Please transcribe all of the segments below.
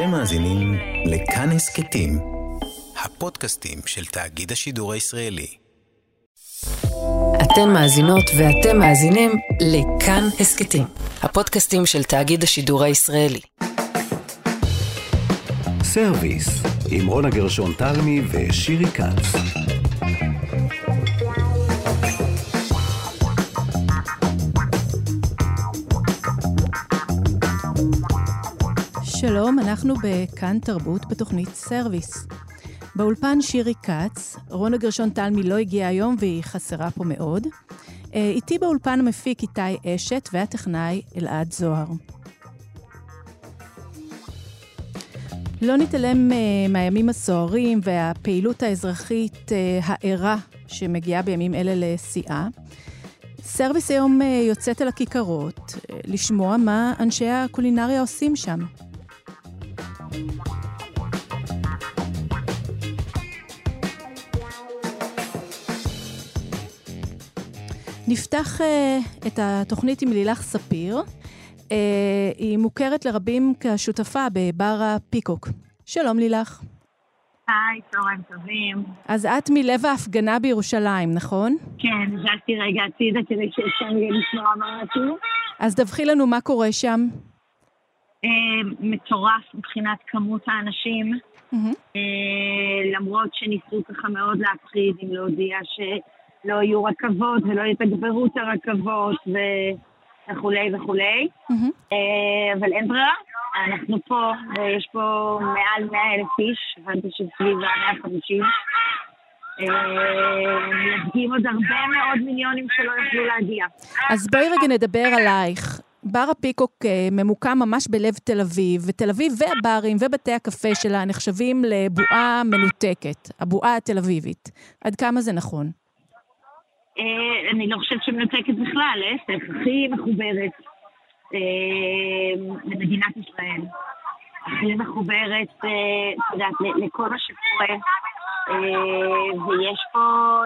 אתם מאזינים לכאן הסכתים, הפודקאסטים של תאגיד השידור הישראלי. אתן מאזינות ואתם מאזינים לכאן הסכתים, הפודקאסטים של תאגיד השידור הישראלי. סרוויס, עם רונה גרשון תלמי ושירי כץ. אנחנו בכאן תרבות בתוכנית סרוויס. באולפן שירי כץ, רונה גרשון תלמי לא הגיעה היום והיא חסרה פה מאוד. אה, איתי באולפן המפיק איתי אשת והטכנאי אלעד זוהר. לא נתעלם אה, מהימים הסוערים והפעילות האזרחית אה, הערה שמגיעה בימים אלה לשיאה. סרוויס היום יוצאת אל הכיכרות, לשמוע מה אנשי הקולינריה עושים שם. נפתח uh, את התוכנית עם לילך ספיר. Uh, היא מוכרת לרבים כשותפה בבר הפיקוק. שלום לילך. היי, צהריים טובים. אז את מלב ההפגנה בירושלים, נכון? כן, זזתי רגע הצידה כדי שאפשר יהיה לשמוע משהו. אז דווחי לנו מה קורה שם. Uh, מטורף מבחינת כמות האנשים, mm-hmm. uh, למרות שניסו ככה מאוד להפחיד עם להודיע ש... לא יהיו רכבות ולא יתגברו את הרכבות וכולי וכולי. Mm-hmm. אבל אין ברירה, אנחנו פה, ויש פה מעל 100 אלף איש, הבנתי שסביב ה-150. מייצגים עוד הרבה מאוד מיליונים שלא יוכלו להגיע. אז בואי רגע נדבר עלייך. בר הפיקוק ממוקם ממש בלב תל אביב, ותל אביב והברים ובתי הקפה שלה נחשבים לבועה מנותקת, הבועה התל אביבית. עד כמה זה נכון? אה, אני לא חושבת שמנותקת בכלל, להפך, הכי מחוברת אה, למדינת ישראל. הכי מחוברת, אה, את יודעת, לכל מה שקורה. ויש פה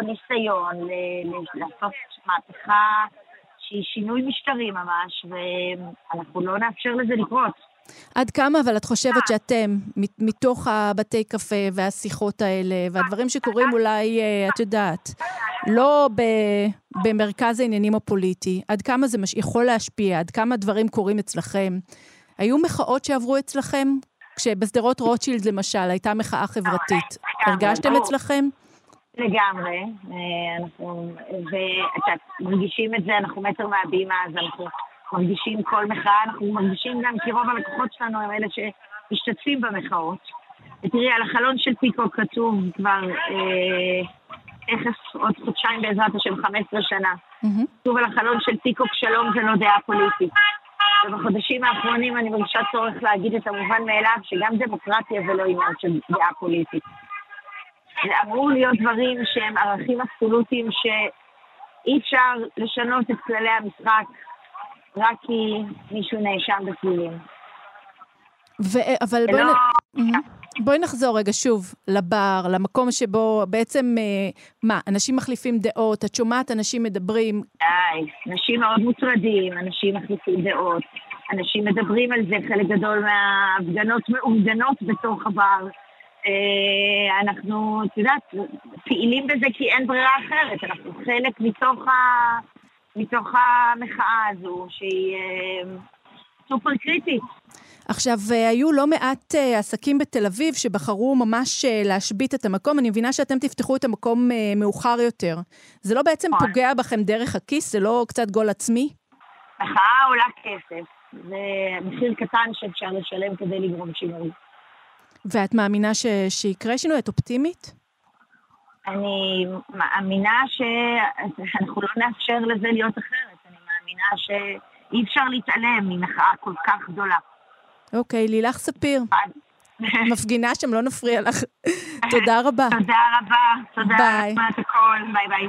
ניסיון לעשות מהפכה שהיא שינוי משטרי ממש, ואנחנו לא נאפשר לזה לקרות. עד כמה אבל את חושבת שאתם, מתוך הבתי קפה והשיחות האלה, והדברים שקורים אולי, את יודעת, לא ב, במרכז העניינים הפוליטי, עד כמה זה מש, יכול להשפיע, עד כמה דברים קורים אצלכם. היו מחאות שעברו אצלכם? כשבשדרות רוטשילד למשל הייתה מחאה חברתית, הרגשתם אצלכם? לגמרי, אה, אנחנו, מרגישים את זה, אנחנו מטר מהבימה, אז אנחנו מרגישים כל מחאה, אנחנו מרגישים גם כי רוב הלקוחות שלנו הם אלה שמשתתפים במחאות. ותראי, על החלון של פיקו כתוב כבר אה, תכף עוד חודשיים בעזרת השם, 15 שנה. כתוב על החלון של פיקוק שלום זה לא דעה פוליטית. ובחודשים האחרונים אני מרגישה צורך להגיד את המובן מאליו, שגם דמוקרטיה זה לא עניין של דעה פוליטית. זה אמור להיות דברים שהם ערכים אבסולוטיים שאי אפשר לשנות את כללי המשחק רק כי מישהו נאשם בפלילים. ו- אבל בואי... לא... בואי נחזור רגע שוב לבר, למקום שבו בעצם, אה, מה, אנשים מחליפים דעות, את שומעת אנשים מדברים. די, אנשים מאוד מוטרדים, אנשים מחליפים דעות, אנשים מדברים על זה, חלק גדול מההפגנות מאורגנות בתוך הבר. אה, אנחנו, את יודעת, פעילים בזה כי אין ברירה אחרת, אנחנו חלק מתוך, ה... מתוך המחאה הזו, שהיא אה, סופר קריטית. עכשיו, אה, היו לא מעט עסקים בתל אביב שבחרו ממש להשבית את המקום. אני מבינה שאתם תפתחו את המקום מאוחר יותר. זה לא בעצם נכון. פוגע בכם דרך הכיס? זה לא קצת גול עצמי? מחאה עולה כסף. זה מחיר קטן שאפשר לשלם כדי לגרום שינוי. ואת מאמינה ש... שיקרה שינוי? את אופטימית? אני מאמינה שאנחנו לא נאפשר לזה להיות אחרת. אני מאמינה שאי אפשר להתעלם ממחאה כל כך גדולה. אוקיי, לילך ספיר. מפגינה שם, לא נפריע לך. תודה רבה. תודה רבה. תודה ביי. את הכל. ביי ביי.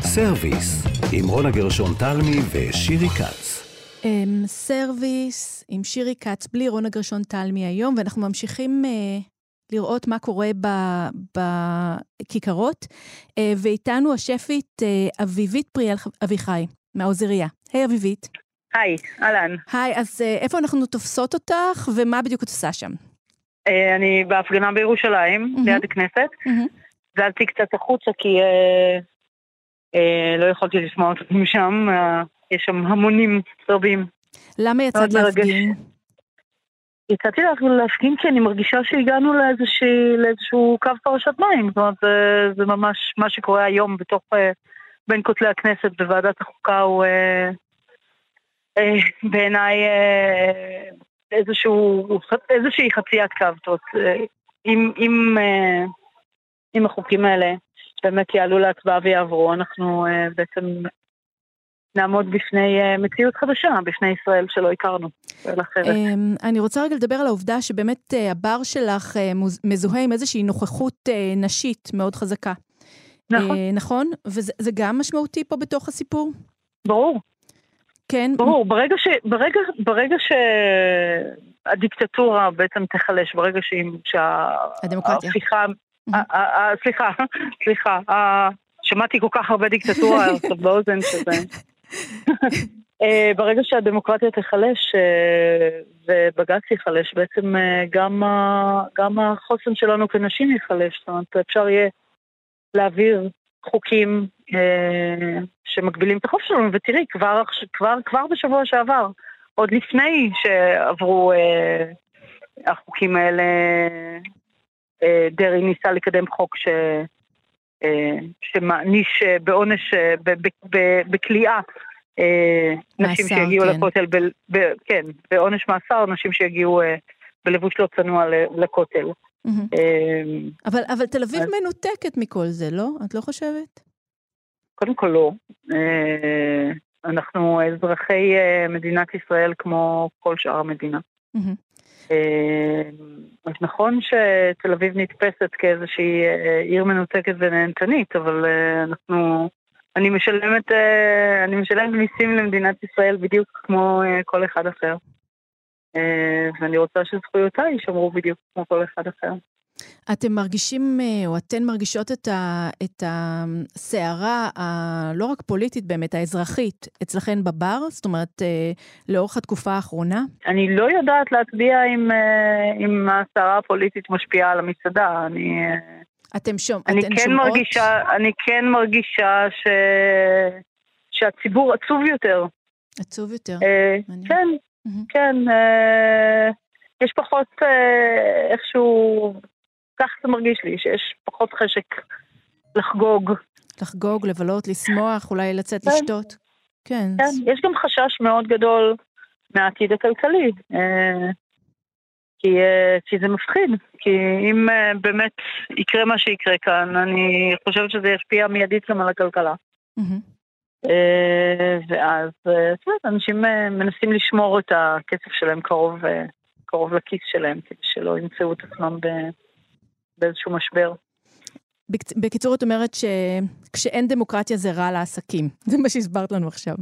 סרוויס, עם רונה גרשון תלמי ושירי כץ. אמ, סרוויס עם שירי כץ, בלי רונה גרשון תלמי היום, ואנחנו ממשיכים אה, לראות מה קורה בכיכרות. אה, ואיתנו השפית אה, אביבית פריאל אביחי, מהאוזריה. היי היי, אביבית. היי, אהלן. היי, אז אה, איפה אנחנו תופסות אותך, ומה בדיוק את עושה שם? אה, אני בהפגנה בירושלים, מהמם. ליד הכנסת. זלתי קצת החוצה כי אה, אה, לא יכולתי לשמוע אותם משם, אה, יש שם המונים רבים. למה יצאת. להפגין? יצאתי לה- להפגין כי אני מרגישה שהגענו לאיזושהי, לאיזשהו קו פרשת מים. זאת אומרת, זה, זה ממש מה שקורה היום בתוך, אה, בין כותלי הכנסת בוועדת החוקה הוא אה, אה, בעיניי אה, איזשהו, איזושהי חציית קו. זאת אומרת, אה, אם, אם, אה, אם החוקים האלה באמת יעלו להצבעה ויעברו, אנחנו אה, בעצם נעמוד בפני אה, מציאות חדשה, בפני ישראל שלא הכרנו. אמ, אני רוצה רגע לדבר על העובדה שבאמת אה, הבר שלך אה, מזוהה עם איזושהי נוכחות נשית מאוד חזקה. נכון, נכון? וזה זה גם משמעותי פה בתוך הסיפור? ברור. כן? ברור, ברגע, ש, ברגע, ברגע שהדיקטטורה בעצם תיחלש, ברגע. שההפיכה... סליחה, סליחה, שמעתי כל כך הרבה דיקטטורה באוזן שזה... אה, ברגע שהדמוקרטיה תיחלש אה, ובג"ץ ייחלש, בעצם אה, גם, גם החוסן שלנו כנשים ייחלש. זאת אומרת, אפשר יהיה להעביר חוקים שמגבילים את החופש שלנו, ותראי, כבר, כבר, כבר בשבוע שעבר, עוד לפני שעברו החוקים האלה, דרעי ניסה לקדם חוק ש, שמעניש אה, בעונש, אה, בכליאה, אה, נשים שיגיעו כן. לכותל, ב, ב, כן, בעונש מאסר, נשים שיגיעו אה, בלבוש לא צנוע לכותל. אה, אבל, אבל תל אביב אז- מנותקת מכל זה, לא? את לא חושבת? קודם כל לא. אה, אנחנו אזרחי אה, מדינת ישראל כמו כל שאר המדינה. אה, אז נכון שתל אביב נתפסת כאיזושהי אה, עיר מנותקת ונהנתנית, אבל אה, אנחנו... אני משלמת, אני משלמת מיסים למדינת ישראל בדיוק כמו כל אחד אחר. ואני רוצה שזכויותיי יישמרו בדיוק כמו כל אחד אחר. אתם מרגישים, אה, או אתן מרגישות את, ה, את הסערה, ה, לא רק פוליטית באמת, האזרחית, אצלכן בבר? זאת אומרת, אה, לאורך התקופה האחרונה? אני לא יודעת להצביע אם, אה, אם הסערה הפוליטית משפיעה על המסעדה. אני, אתם שומע, אני אתן כן שומעות? מרגישה, אני כן מרגישה ש... שהציבור עצוב יותר. עצוב יותר. אה. כן. כן. אה, יש פחות אה, איכשהו, כך זה מרגיש לי, שיש פחות חשק לחגוג. לחגוג, לבלות, לשמוח, אולי לצאת כן. לשתות. כן. כן, יש גם חשש מאוד גדול מהעתיד הכלכלי. אה, כי, אה, כי זה מפחיד, כי אם אה, באמת יקרה מה שיקרה כאן, אני חושבת שזה ישפיע מיידית גם על הכלכלה. אה, ואז, אנשים מנסים לשמור את הכסף שלהם קרוב, קרוב לכיס שלהם, כדי שלא ימצאו את עצמם ב- באיזשהו משבר. בקיצור, את אומרת שכשאין דמוקרטיה זה רע לעסקים. זה מה שהסברת לנו עכשיו.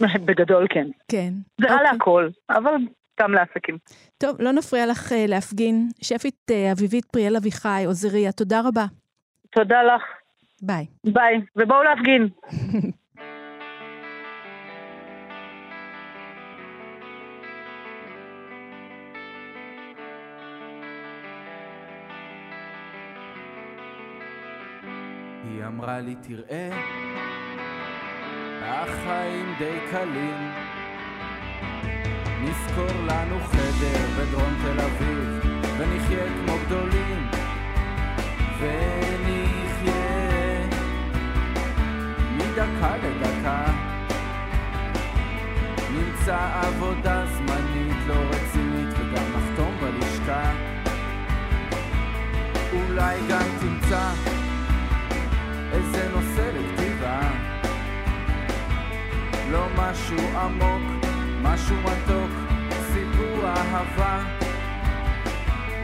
בגדול כן. כן. זה רע אוקיי. להכל, אבל גם לעסקים. טוב, לא נפריע לך אה, להפגין. שפית אה, אביבית פריאל אביחי, עוזריה, תודה רבה. תודה לך, ביי. ביי, ובואו להפגין. אמרה לי תראה, החיים די קלים. נשכור לנו חדר בדרום תל אביב ונחיה כמו גדולים ונחיה מדקה לדקה. נמצא עבודה זמנית לא רצינית וגם נחתום בלשכה. אולי גם תמצא משהו עמוק, משהו מתוק, סיפור אהבה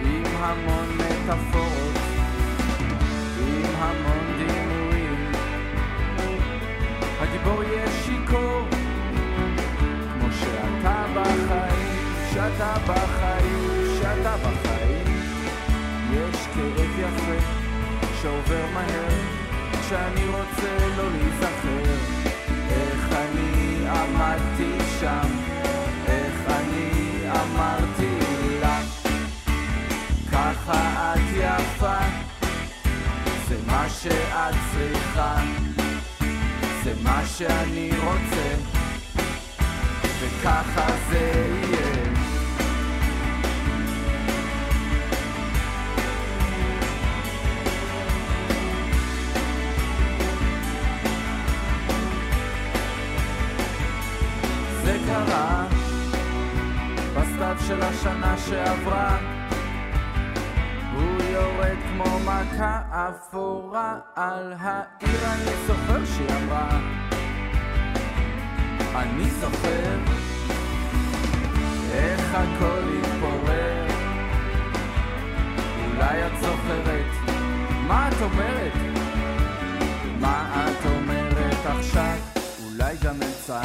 עם המון מטאפורות, עם המון דימויים. הגיבור יהיה שיכור כמו שאתה בחיים, שאתה בחיים, שאתה בחיים. יש כאב יפה שעובר מהר כשאני רוצה לא להיזכר עמדתי שם, איך אני אמרתי לה, ככה את יפה, זה מה שאת צריכה, זה מה שאני רוצה, וככה זה יהיה. קרה בסתיו של השנה שעברה הוא יורד כמו מכה אפורה על העיר אני זוכר שהיא אמרה אני זוכר איך הכל התפורר אולי את זוכרת מה את אומרת? מה את אומרת עכשיו? אולי גם אמצע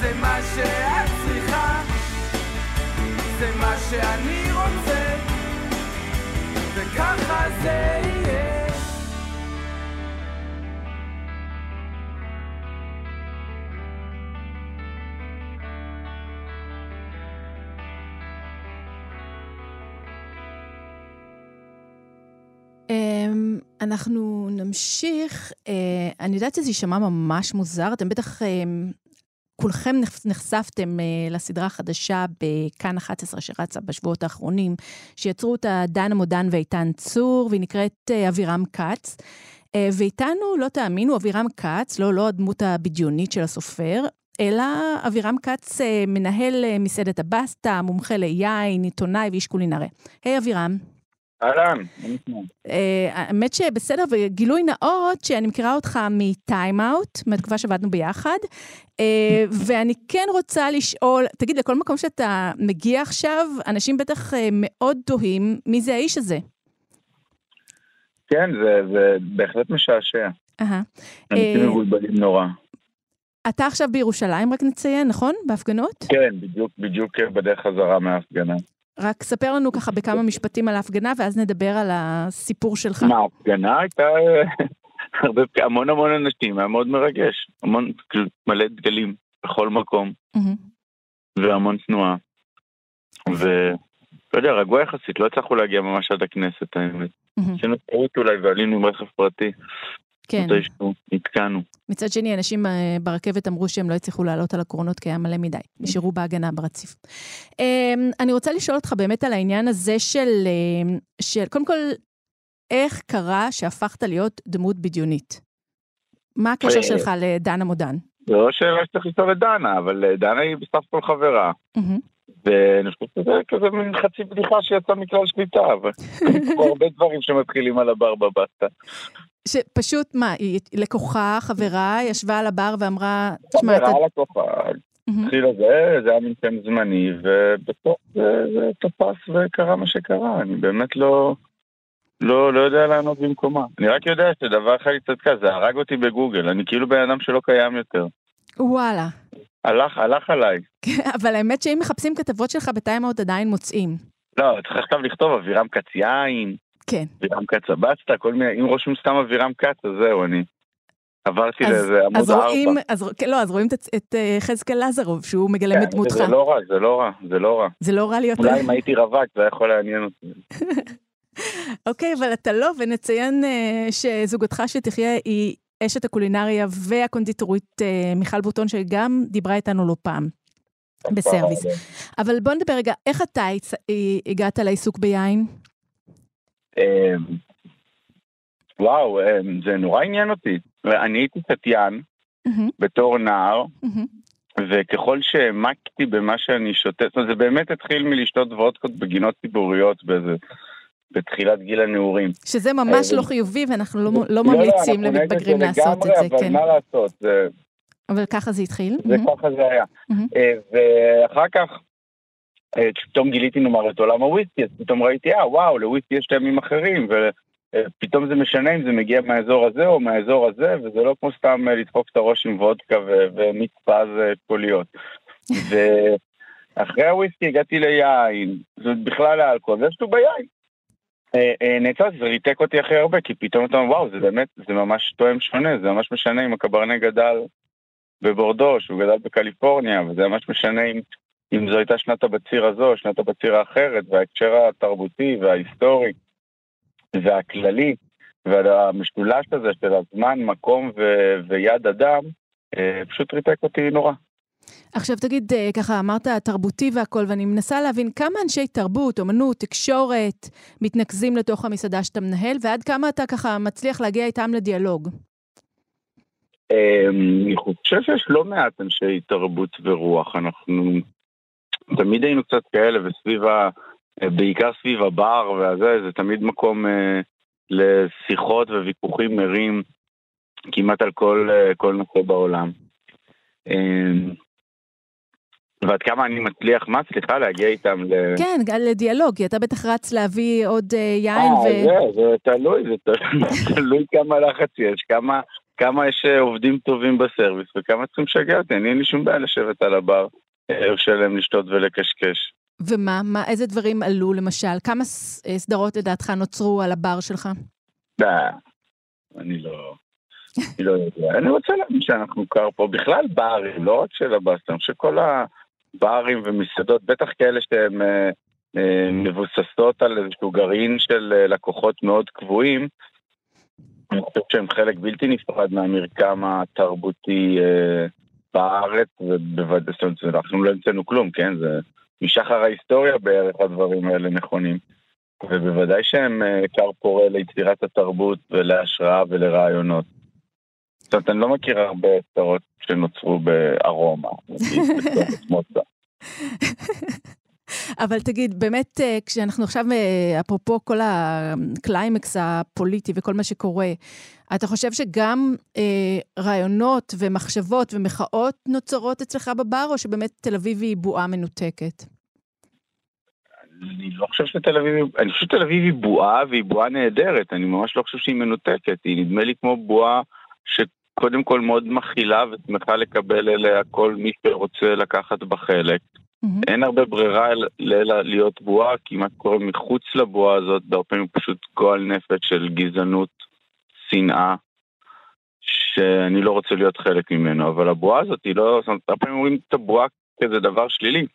זה מה שאת צריכה. זה מה שאני רוצה, וככה זה יהיה. אמ, אנחנו נמשיך, אה, אני יודעת שזה יישמע ממש מוזר, אתם בטח, אמ, כולכם נחש- נחשפתם אה, לסדרה החדשה בכאן 11 שרצה בשבועות האחרונים, שיצרו אותה דנה מודן ואיתן צור, והיא נקראת אה, אבירם כץ. אה, ואיתנו, לא תאמינו, אבירם כץ, לא, לא הדמות הבדיונית של הסופר, אלא אבירם כץ מנהל מסעדת הבסטה, מומחה ליין, עיתונאי ואיש קולינרי. היי אבירם. אהלן, מה נשמע? אה, האמת שבסדר, וגילוי נאות, שאני מכירה אותך מטיים-אאוט, מהתקופה שעבדנו ביחד, אה, ואני כן רוצה לשאול, תגיד, לכל מקום שאתה מגיע עכשיו, אנשים בטח אה, מאוד תוהים מי זה האיש הזה. כן, זה, זה בהחלט משעשע. אנשים מבולבלים נורא. אתה עכשיו בירושלים, רק נציין, נכון? בהפגנות? כן, בדיוק, בדיוק בדרך חזרה מההפגנה. רק ספר לנו ככה בכמה משפטים על ההפגנה, ואז נדבר על הסיפור שלך. מה, ההפגנה הייתה אה, הרבה, המון המון אנשים, היה מאוד מרגש. המון, כאילו, מלא דגלים בכל מקום. והמון תנועה. ולא יודע, רגוע יחסית, לא הצלחנו להגיע ממש עד הכנסת, האמת. עשינו טעות אולי ועלינו עם רכב פרטי. כן. מתישהו נתקענו. מצד שני, אנשים אה, ברכבת אמרו שהם לא הצליחו לעלות על הקרונות כי היה מלא מדי. נשארו בהגנה ברציף. אמ, אני רוצה לשאול אותך באמת על העניין הזה של, אה, של קודם כל, איך קרה שהפכת להיות דמות בדיונית? מה הקשר אה, שלך לדנה מודן? זה לא שאלה שצריך לשאול את דנה, אבל דנה היא בסך הכל חברה. ואני חושב שזה כזה מין חצי בדיחה שיצאה מכלל שליטה, אבל יש פה הרבה דברים שמתחילים על הבר בבסטה. שפשוט, מה, היא לקוחה, חברה, ישבה על הבר ואמרה, תשמע, אתה... חברה לקוחה. התחילה זה, זה היה מין שם זמני, ובסוף זה זה תפס וקרה מה שקרה, אני באמת לא... לא, לא יודע לענות במקומה. אני רק יודע שדבר אחד היא צדקה, זה הרג אותי בגוגל, אני כאילו בן אדם שלא קיים יותר. וואלה. הלך, הלך עליי. אבל האמת שאם מחפשים כתבות שלך בטיים-אאוט עדיין מוצאים. לא, צריך עכשיו לכתוב אבירם כץ יין, כן. אבירם כץ הבסטה, כל מיני, אם רושמים סתם אבירם כץ, אז זהו, אני עברתי אז- לאיזה עמוד אז ארבע. רואים, אז, כן, לא, אז רואים את, את אה, חזקאל לזרוב, שהוא מגלם את כן, דמותך. זה לא רע, זה לא רע, זה לא רע. זה לא רע להיות... אולי אם הייתי רווק זה היה יכול לעניין אותי. אוקיי, אבל אתה לא, ונציין אה, שזוגתך שתחיה היא אשת הקולינריה והקונדיטורית אה, מיכל בוטון, שגם דיברה איתנו לא פעם בסרוויס. אבל בוא נדבר רגע, איך אתה הגעת לעיסוק ביין? אה, וואו, אה, זה נורא עניין אותי. אני הייתי סטיין בתור נער, וככל שהעמקתי במה שאני שותה, זאת אומרת, זה באמת התחיל מלשתות וודקות בגינות ציבוריות באיזה... בתחילת גיל הנעורים. שזה ממש לא חיובי, ואנחנו לא, לא ממליצים למתבגרים לעשות את זה, אבל כן. מה לעשות, זה... אבל ככה זה התחיל. זה ככה זה היה. ואחר כך, פתאום גיליתי נאמר את עולם הוויסקי, אז פתאום ראיתי, אה, וואו, לוויסקי יש טעמים אחרים, ופתאום זה משנה אם זה מגיע מהאזור הזה או מהאזור הזה, וזה לא כמו סתם לדפוק את הראש עם וודקה ומיץ פז קוליות. ואחרי הוויסקי הגעתי ליין, זה בכלל לאלכוהול, ויש ביין. נעצרתי, זה ריתק אותי הכי הרבה, כי פתאום אתה אומר, וואו, זה באמת, זה ממש תואם שונה, זה ממש משנה אם הקברנה גדל בבורדו, שהוא גדל בקליפורניה, וזה ממש משנה אם, אם זו הייתה שנת הבציר הזו, שנת הבציר האחרת, וההקשר התרבותי וההיסטורי והכללי, והמשולש הזה של הזמן, מקום ו- ויד אדם, פשוט ריתק אותי נורא. עכשיו תגיד, ככה אמרת תרבותי והכל, ואני מנסה להבין כמה אנשי תרבות, אומנות, תקשורת, מתנקזים לתוך המסעדה שאתה מנהל, ועד כמה אתה ככה מצליח להגיע איתם לדיאלוג? אני חושב שיש לא מעט אנשי תרבות ורוח, אנחנו תמיד היינו קצת כאלה, וסביב ה... בעיקר סביב הבר והזה, זה תמיד מקום לשיחות וויכוחים מרים כמעט על כל, כל נושא בעולם. ועד כמה אני מצליח, מה סליחה, להגיע איתם ל... כן, לדיאלוג, כי אתה בטח רץ להביא עוד יין ו... אה, זה, זה תלוי, זה תלוי כמה לחץ יש, כמה, כמה יש עובדים טובים בסרוויס וכמה צריכים לשגע אותי, אני אין לי שום בעיה לשבת על הבר, שלהם לשתות ולקשקש. ומה, מה, איזה דברים עלו למשל? כמה סדרות לדעתך נוצרו על הבר שלך? אני לא... אני לא יודע. אני רוצה להבין שאנחנו קר פה בכלל ברים, לא רק של הבאסטר, שכל הברים ומסעדות, בטח כאלה שהן אה, אה, מבוססות על איזשהו גרעין של אה, לקוחות מאוד קבועים, אני חושב שהם חלק בלתי נפרד מהמרקם התרבותי אה, בארץ, ובוודאי, זאת אומרת, אנחנו לא המצאנו כלום, כן? זה משחר ההיסטוריה בערך הדברים האלה נכונים. ובוודאי שהם כר פורה ליצירת התרבות ולהשראה ולרעיונות. זאת אומרת, אני לא מכיר הרבה סדרות שנוצרו בארומה, אבל תגיד, באמת, כשאנחנו עכשיו, אפרופו כל הקליימקס הפוליטי וכל מה שקורה, אתה חושב שגם אה, רעיונות ומחשבות ומחאות נוצרות אצלך בבר, או שבאמת תל אביב היא בועה מנותקת? אני לא חושב שתל אביב, אני חושב שתל אביב היא בועה והיא בועה נהדרת, אני ממש לא חושב שהיא מנותקת, היא נדמה לי כמו בועה שקודם כל מאוד מכילה ושמחה לקבל אליה כל מי שרוצה לקחת בה חלק. Mm-hmm. אין הרבה ברירה אלא להיות בועה, כי מה שקורה מחוץ לבועה הזאת, הרבה פעמים פשוט גועל נפש של גזענות, שנאה, שאני לא רוצה להיות חלק ממנו, אבל הבועה הזאת היא לא, הרבה פעמים אומרים את הבועה כזה דבר שלילי.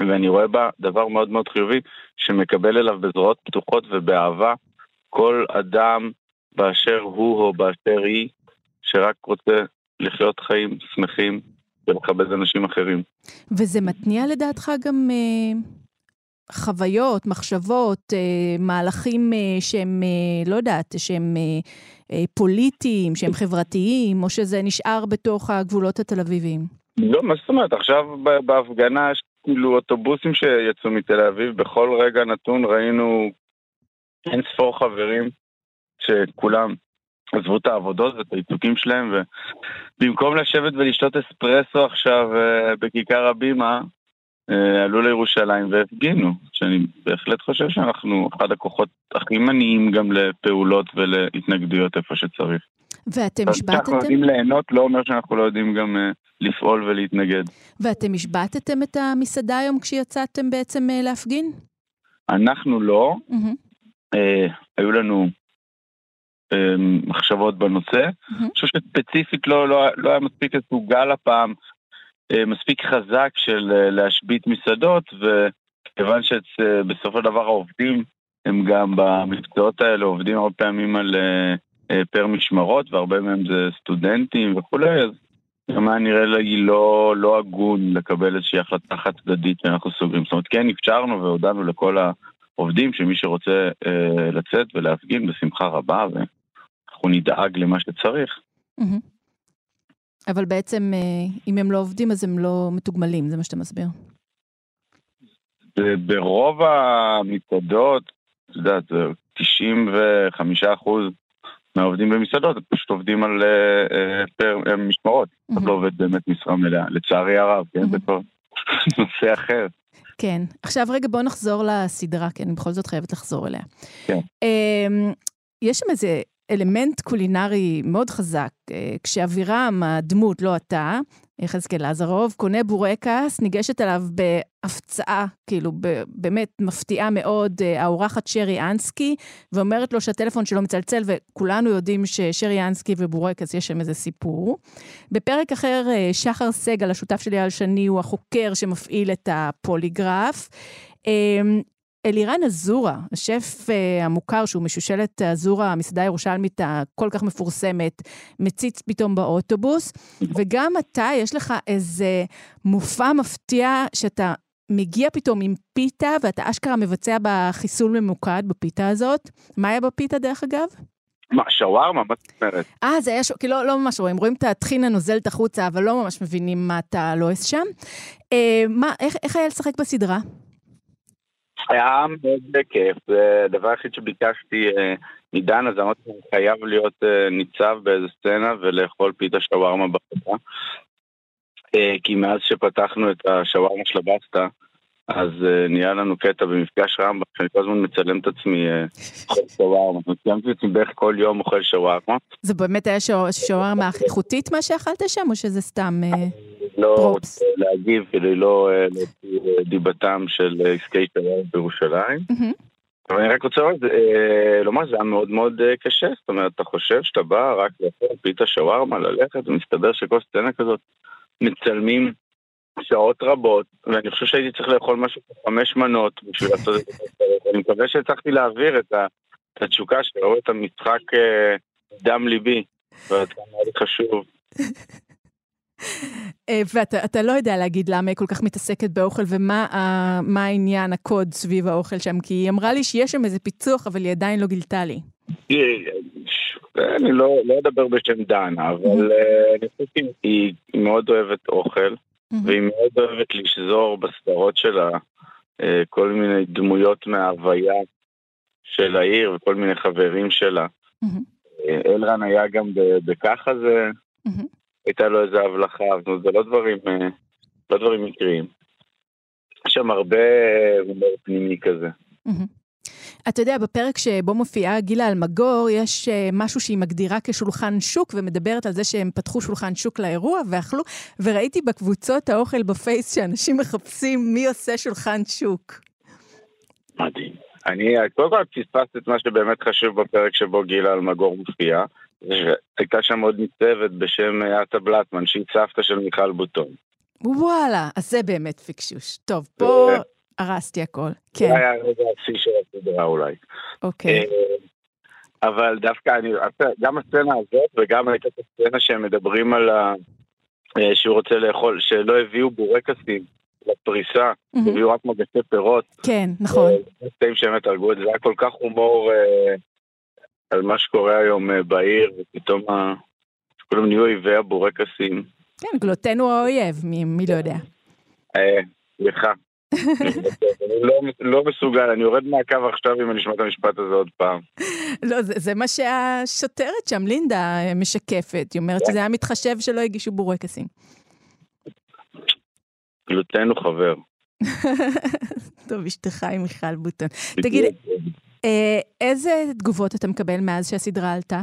ואני רואה בה דבר מאוד מאוד חיובי, שמקבל אליו בזרועות פתוחות ובאהבה כל אדם באשר הוא או באשר היא, שרק רוצה לחיות חיים שמחים ולכבד אנשים אחרים. וזה מתניע לדעתך גם אה, חוויות, מחשבות, אה, מהלכים אה, שהם, אה, לא יודעת, שהם אה, אה, פוליטיים, שהם חברתיים, או שזה נשאר בתוך הגבולות התל אביביים? לא, מה זאת אומרת? עכשיו בהפגנה יש כאילו אוטובוסים שיצאו מתל אביב, בכל רגע נתון ראינו אין ספור חברים שכולם עזבו את העבודות ואת העיסוקים שלהם, ובמקום לשבת ולשתות אספרסו עכשיו uh, בכיכר הבימה, uh, עלו לירושלים והפגינו, שאני בהחלט חושב שאנחנו אחד הכוחות הכי מניעים גם לפעולות ולהתנגדויות איפה שצריך. ואתם השבטתם? שאנחנו יודעים ליהנות לא אומר שאנחנו לא יודעים גם uh, לפעול ולהתנגד. ואתם השבטתם את המסעדה היום כשיצאתם בעצם uh, להפגין? אנחנו לא. Mm-hmm. Uh, היו לנו מחשבות בנושא. אני חושב שספציפית לא, לא, לא היה מספיק איזשהו גל הפעם מספיק חזק של להשבית מסעדות, וכיוון שבסופו של דבר העובדים הם גם במקצועות האלה עובדים הרבה פעמים על פר משמרות, והרבה מהם זה סטודנטים וכולי, אז גם היה נראה לי לא, לא הגון לקבל איזושהי החלטה חד צדדית שאנחנו סוגרים. זאת אומרת, כן אפשרנו והודענו לכל העובדים שמי שרוצה אה, לצאת ולהפגין בשמחה רבה, ו... אנחנו נדאג למה שצריך. אבל בעצם, אה, אם הם לא עובדים, אז הם לא מתוגמלים, זה מה שאתה מסביר. ברוב המסעדות, את יודעת, 95% מהעובדים במסעדות, הם פשוט עובדים על אה, אה, פר משמרות. מהמם. לא עובד באמת משרה מלאה, לצערי הרב, כן? זה. כבר נושא אחר. כן. עכשיו רגע, בוא נחזור לסדרה, כי אני בכל זאת חייבת לחזור אליה. כן. אמ, יש שם איזה אלמנט קולינרי מאוד חזק, אה, כשאבירם, הדמות, לא אתה, יחזקאל עזרוב, קונה בורקס, ניגשת אליו בהפצעה, כאילו, באמת מפתיעה מאוד, אה, האורחת שרי אנסקי, ואומרת לו שהטלפון שלו מצלצל, וכולנו יודעים ששרי אנסקי ובורקס, יש שם איזה סיפור. בפרק אחר, אה, שחר סגל, השותף שלי על שני, הוא החוקר שמפעיל את הפוליגרף. אלירן אזורה, השף אה, המוכר שהוא משושלת אזורה, המסעדה הירושלמית הכל כך מפורסמת, מציץ פתאום באוטובוס, וגם אתה, יש לך איזה מופע מפתיע שאתה מגיע פתאום עם פיתה, ואתה אשכרה מבצע בה חיסול ממוקד בפיתה הזאת. מה היה בפיתה דרך אגב? מה, שווארמה? מה זאת אומרת? אה, זה היה, ש... כי לא, לא ממש רואים, רואים את הטחינה נוזלת החוצה, אבל לא ממש מבינים מה אתה לועס שם. אה, מה, איך, איך היה לשחק בסדרה? היה מאוד כיף, זה הדבר היחיד שביקשתי אה, מדן, אז אמרתי, אני חייב להיות אה, ניצב באיזה סצנה ולאכול פיתה שווארמה בחברה. אה, כי מאז שפתחנו את השווארמה של הבסטה, אז אה, נהיה לנו קטע במפגש רמב"ם, שאני כל הזמן מצלם את עצמי אה, אוכל שווארמה. צילמתי את עצמי בערך כל יום אוכל שווארמה. זה באמת היה שווארמה איכותית מה שאכלת שם, או שזה סתם... אה, לא. רוצה להגיב כדי לא להוציא דיבתם של עסקי שווארמה בירושלים. אבל אני רק רוצה לומר, זה, אה, לומר שזה היה מאוד מאוד קשה, זאת אומרת, אתה חושב שאתה בא רק לאכול פיתה שווארמה, ללכת, ומסתבר שכל סצנה כזאת מצלמים שעות רבות, ואני חושב שהייתי צריך לאכול משהו חמש מנות בשביל לעשות את זה. אני מקווה שהצלחתי להעביר את ה- את התשוקה שראו את המשחק אה, דם ליבי, ועד כמה היה לי חשוב. אה, ואתה אתה לא יודע להגיד למה היא כל כך מתעסקת באוכל ומה ה- העניין, הקוד סביב האוכל שם, כי היא אמרה לי שיש שם איזה פיצוח, אבל היא עדיין לא גילתה לי. אני לא לא אדבר בשם דנה, אבל אה, אני חושב שהיא היא מאוד אוהבת אוכל. והיא מאוד אוהבת לשזור בסדרות שלה אה, כל מיני דמויות מההוויה של העיר וכל מיני חברים שלה. מהמם. אה, אלרן היה גם בככה זה, מהמם. הייתה לו איזה הבלחה, זאת זה לא דברים, אה, לא דברים מקריים. יש שם הרבה הומור פנימי כזה. אתה יודע, בפרק שבו מופיעה גילה אלמגור, יש אה, משהו שהיא מגדירה כשולחן שוק, ומדברת על זה שהם פתחו שולחן שוק לאירוע ואכלו, וראיתי בקבוצות האוכל בפייס שאנשים מחפשים מי עושה שולחן שוק. מדהים. אני, קודם כל פספסת את מה שבאמת חשוב בפרק שבו גילה אלמגור מופיעה. הייתה שם עוד ניצבת בשם אה, עטה בלטמן, שהיא סבתא של מיכל בוטון. וואלה, אז זה באמת פיקשוש. טוב, פה אה. הרסתי הכל. כן, זה היה הרגע השיא של הסדרה אולי. אוקיי. אה, אבל דווקא אני, גם הסצנה הזאת וגם הייתה את הסצנה שהם מדברים על ה... אה, שהוא רוצה לאכול, שלא הביאו בורקסים לפריסה. הביאו רק מגשי פירות. כן, נכון. אה, זה קטעים שהם הרגו את זה, זה היה כל כך הומור אה, על מה שקורה היום אה, בעיר, ופתאום ה... כולם נהיו אויבי הבורקסים. כן, גלוטן הוא האויב, מי מי לא יודע. אה, סליחה. אני לא, לא מסוגל, אני יורד מהקו עכשיו אם אני אשמע את המשפט הזה עוד פעם. לא, זה, זה מה שהשוטרת שם, לינדה, משקפת. היא אומרת שזה היה מתחשב שלא הגישו בורקסים. גלוטן הוא חבר. טוב, אשתך עם מיכל בוטון. תגיד, אה, איזה תגובות אתה מקבל מאז שהסדרה עלתה?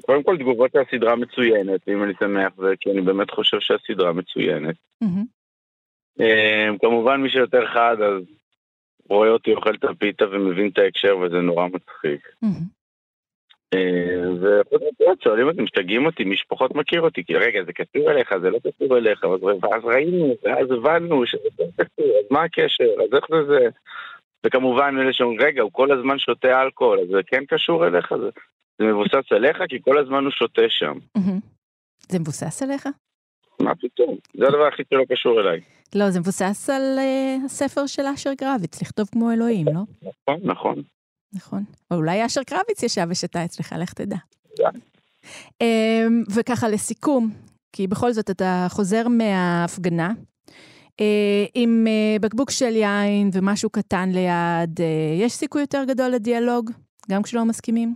קודם כל תגובות הסדרה מצוינת, אם אני שמח זה כי אני באמת חושב שהסדרה מצוינת. אה, כמובן מי שיותר חד אז רואה אותי אוכל את הפיתה ומבין את ההקשר וזה נורא מצחיק. מהמם. אה, וחוץ שואלים אותי, משתגעים אותי, מי שפחות מכיר אותי, כי רגע זה קשור אליך, זה לא קשור אליך, ואז ואז ראינו, ואז הבנו שזה לא קשור, אז מה הקשר, אז איך זה זה? וכמובן אלה שאומרים, רגע, הוא כל הזמן שותה אלכוהול, אז זה כן קשור אליך? זה, זה מבוסס עליך, כי כל הזמן הוא שותה שם. זה מבוסס עליך? מה פתאום? זה הדבר היחיד שלא קשור אליי. לא, זה מבוסס על אה, הספר של אשר גרביץ, לכתוב כמו אלוהים, לא? נכון, נכון. נכון. או אולי אשר קרביץ ישב ושתה אצלך, לך תדע. תודה. אמ, וככה לסיכום, כי בכל זאת אתה חוזר מההפגנה, אה, עם אה, בקבוק של יין ומשהו קטן ליד, יש סיכוי יותר גדול לדיאלוג, גם כשלא מסכימים?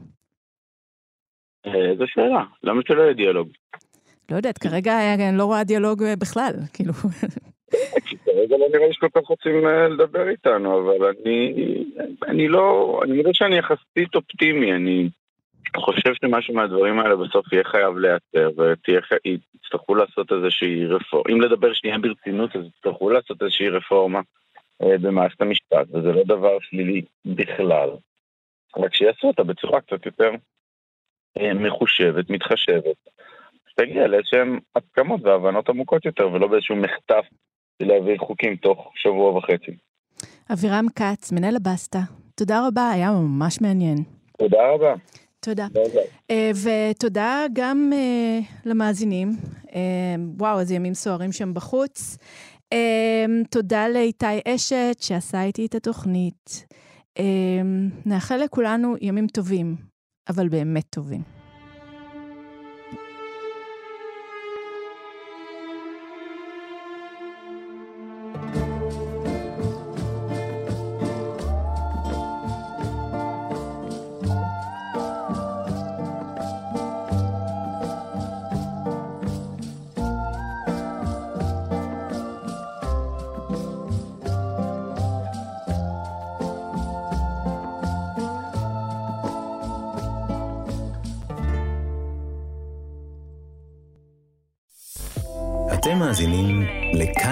אה, זו שאלה, למה שלא יהיה דיאלוג? לא יודעת, כרגע אני לא רואה דיאלוג אה, בכלל, כאילו. כרגע לא נראה לי שכל כך רוצים אה, לדבר איתנו, אבל אני, אני לא, אני מודה שאני יחסית אופטימי, אני חושב שמשהו מהדברים האלה בסוף יהיה חייב להיעצר, ויצטרכו לעשות איזושהי רפורמה, אם לדבר שנייה ברצינות, אז יצטרכו לעשות איזושהי רפורמה אה, במערכת המשפט, וזה לא דבר שלילי בכלל, רק שיעשו אותה בצורה קצת יותר אה, מחושבת, מתחשבת, שתגיע לאיזשהם הסכמות והבנות עמוקות יותר, ולא באיזשהו מחטף להעביר חוקים תוך שבוע וחצי. אבירם כץ, מנהל הבסטה, תודה רבה, היה ממש מעניין. תודה רבה. תודה. אה, ותודה גם אה, למאזינים. אה, וואו, איזה ימים סוערים שם בחוץ. אה, תודה לאיתי אשת שעשה איתי את התוכנית. אה, נאחל לכולנו ימים טובים, אבל באמת טובים.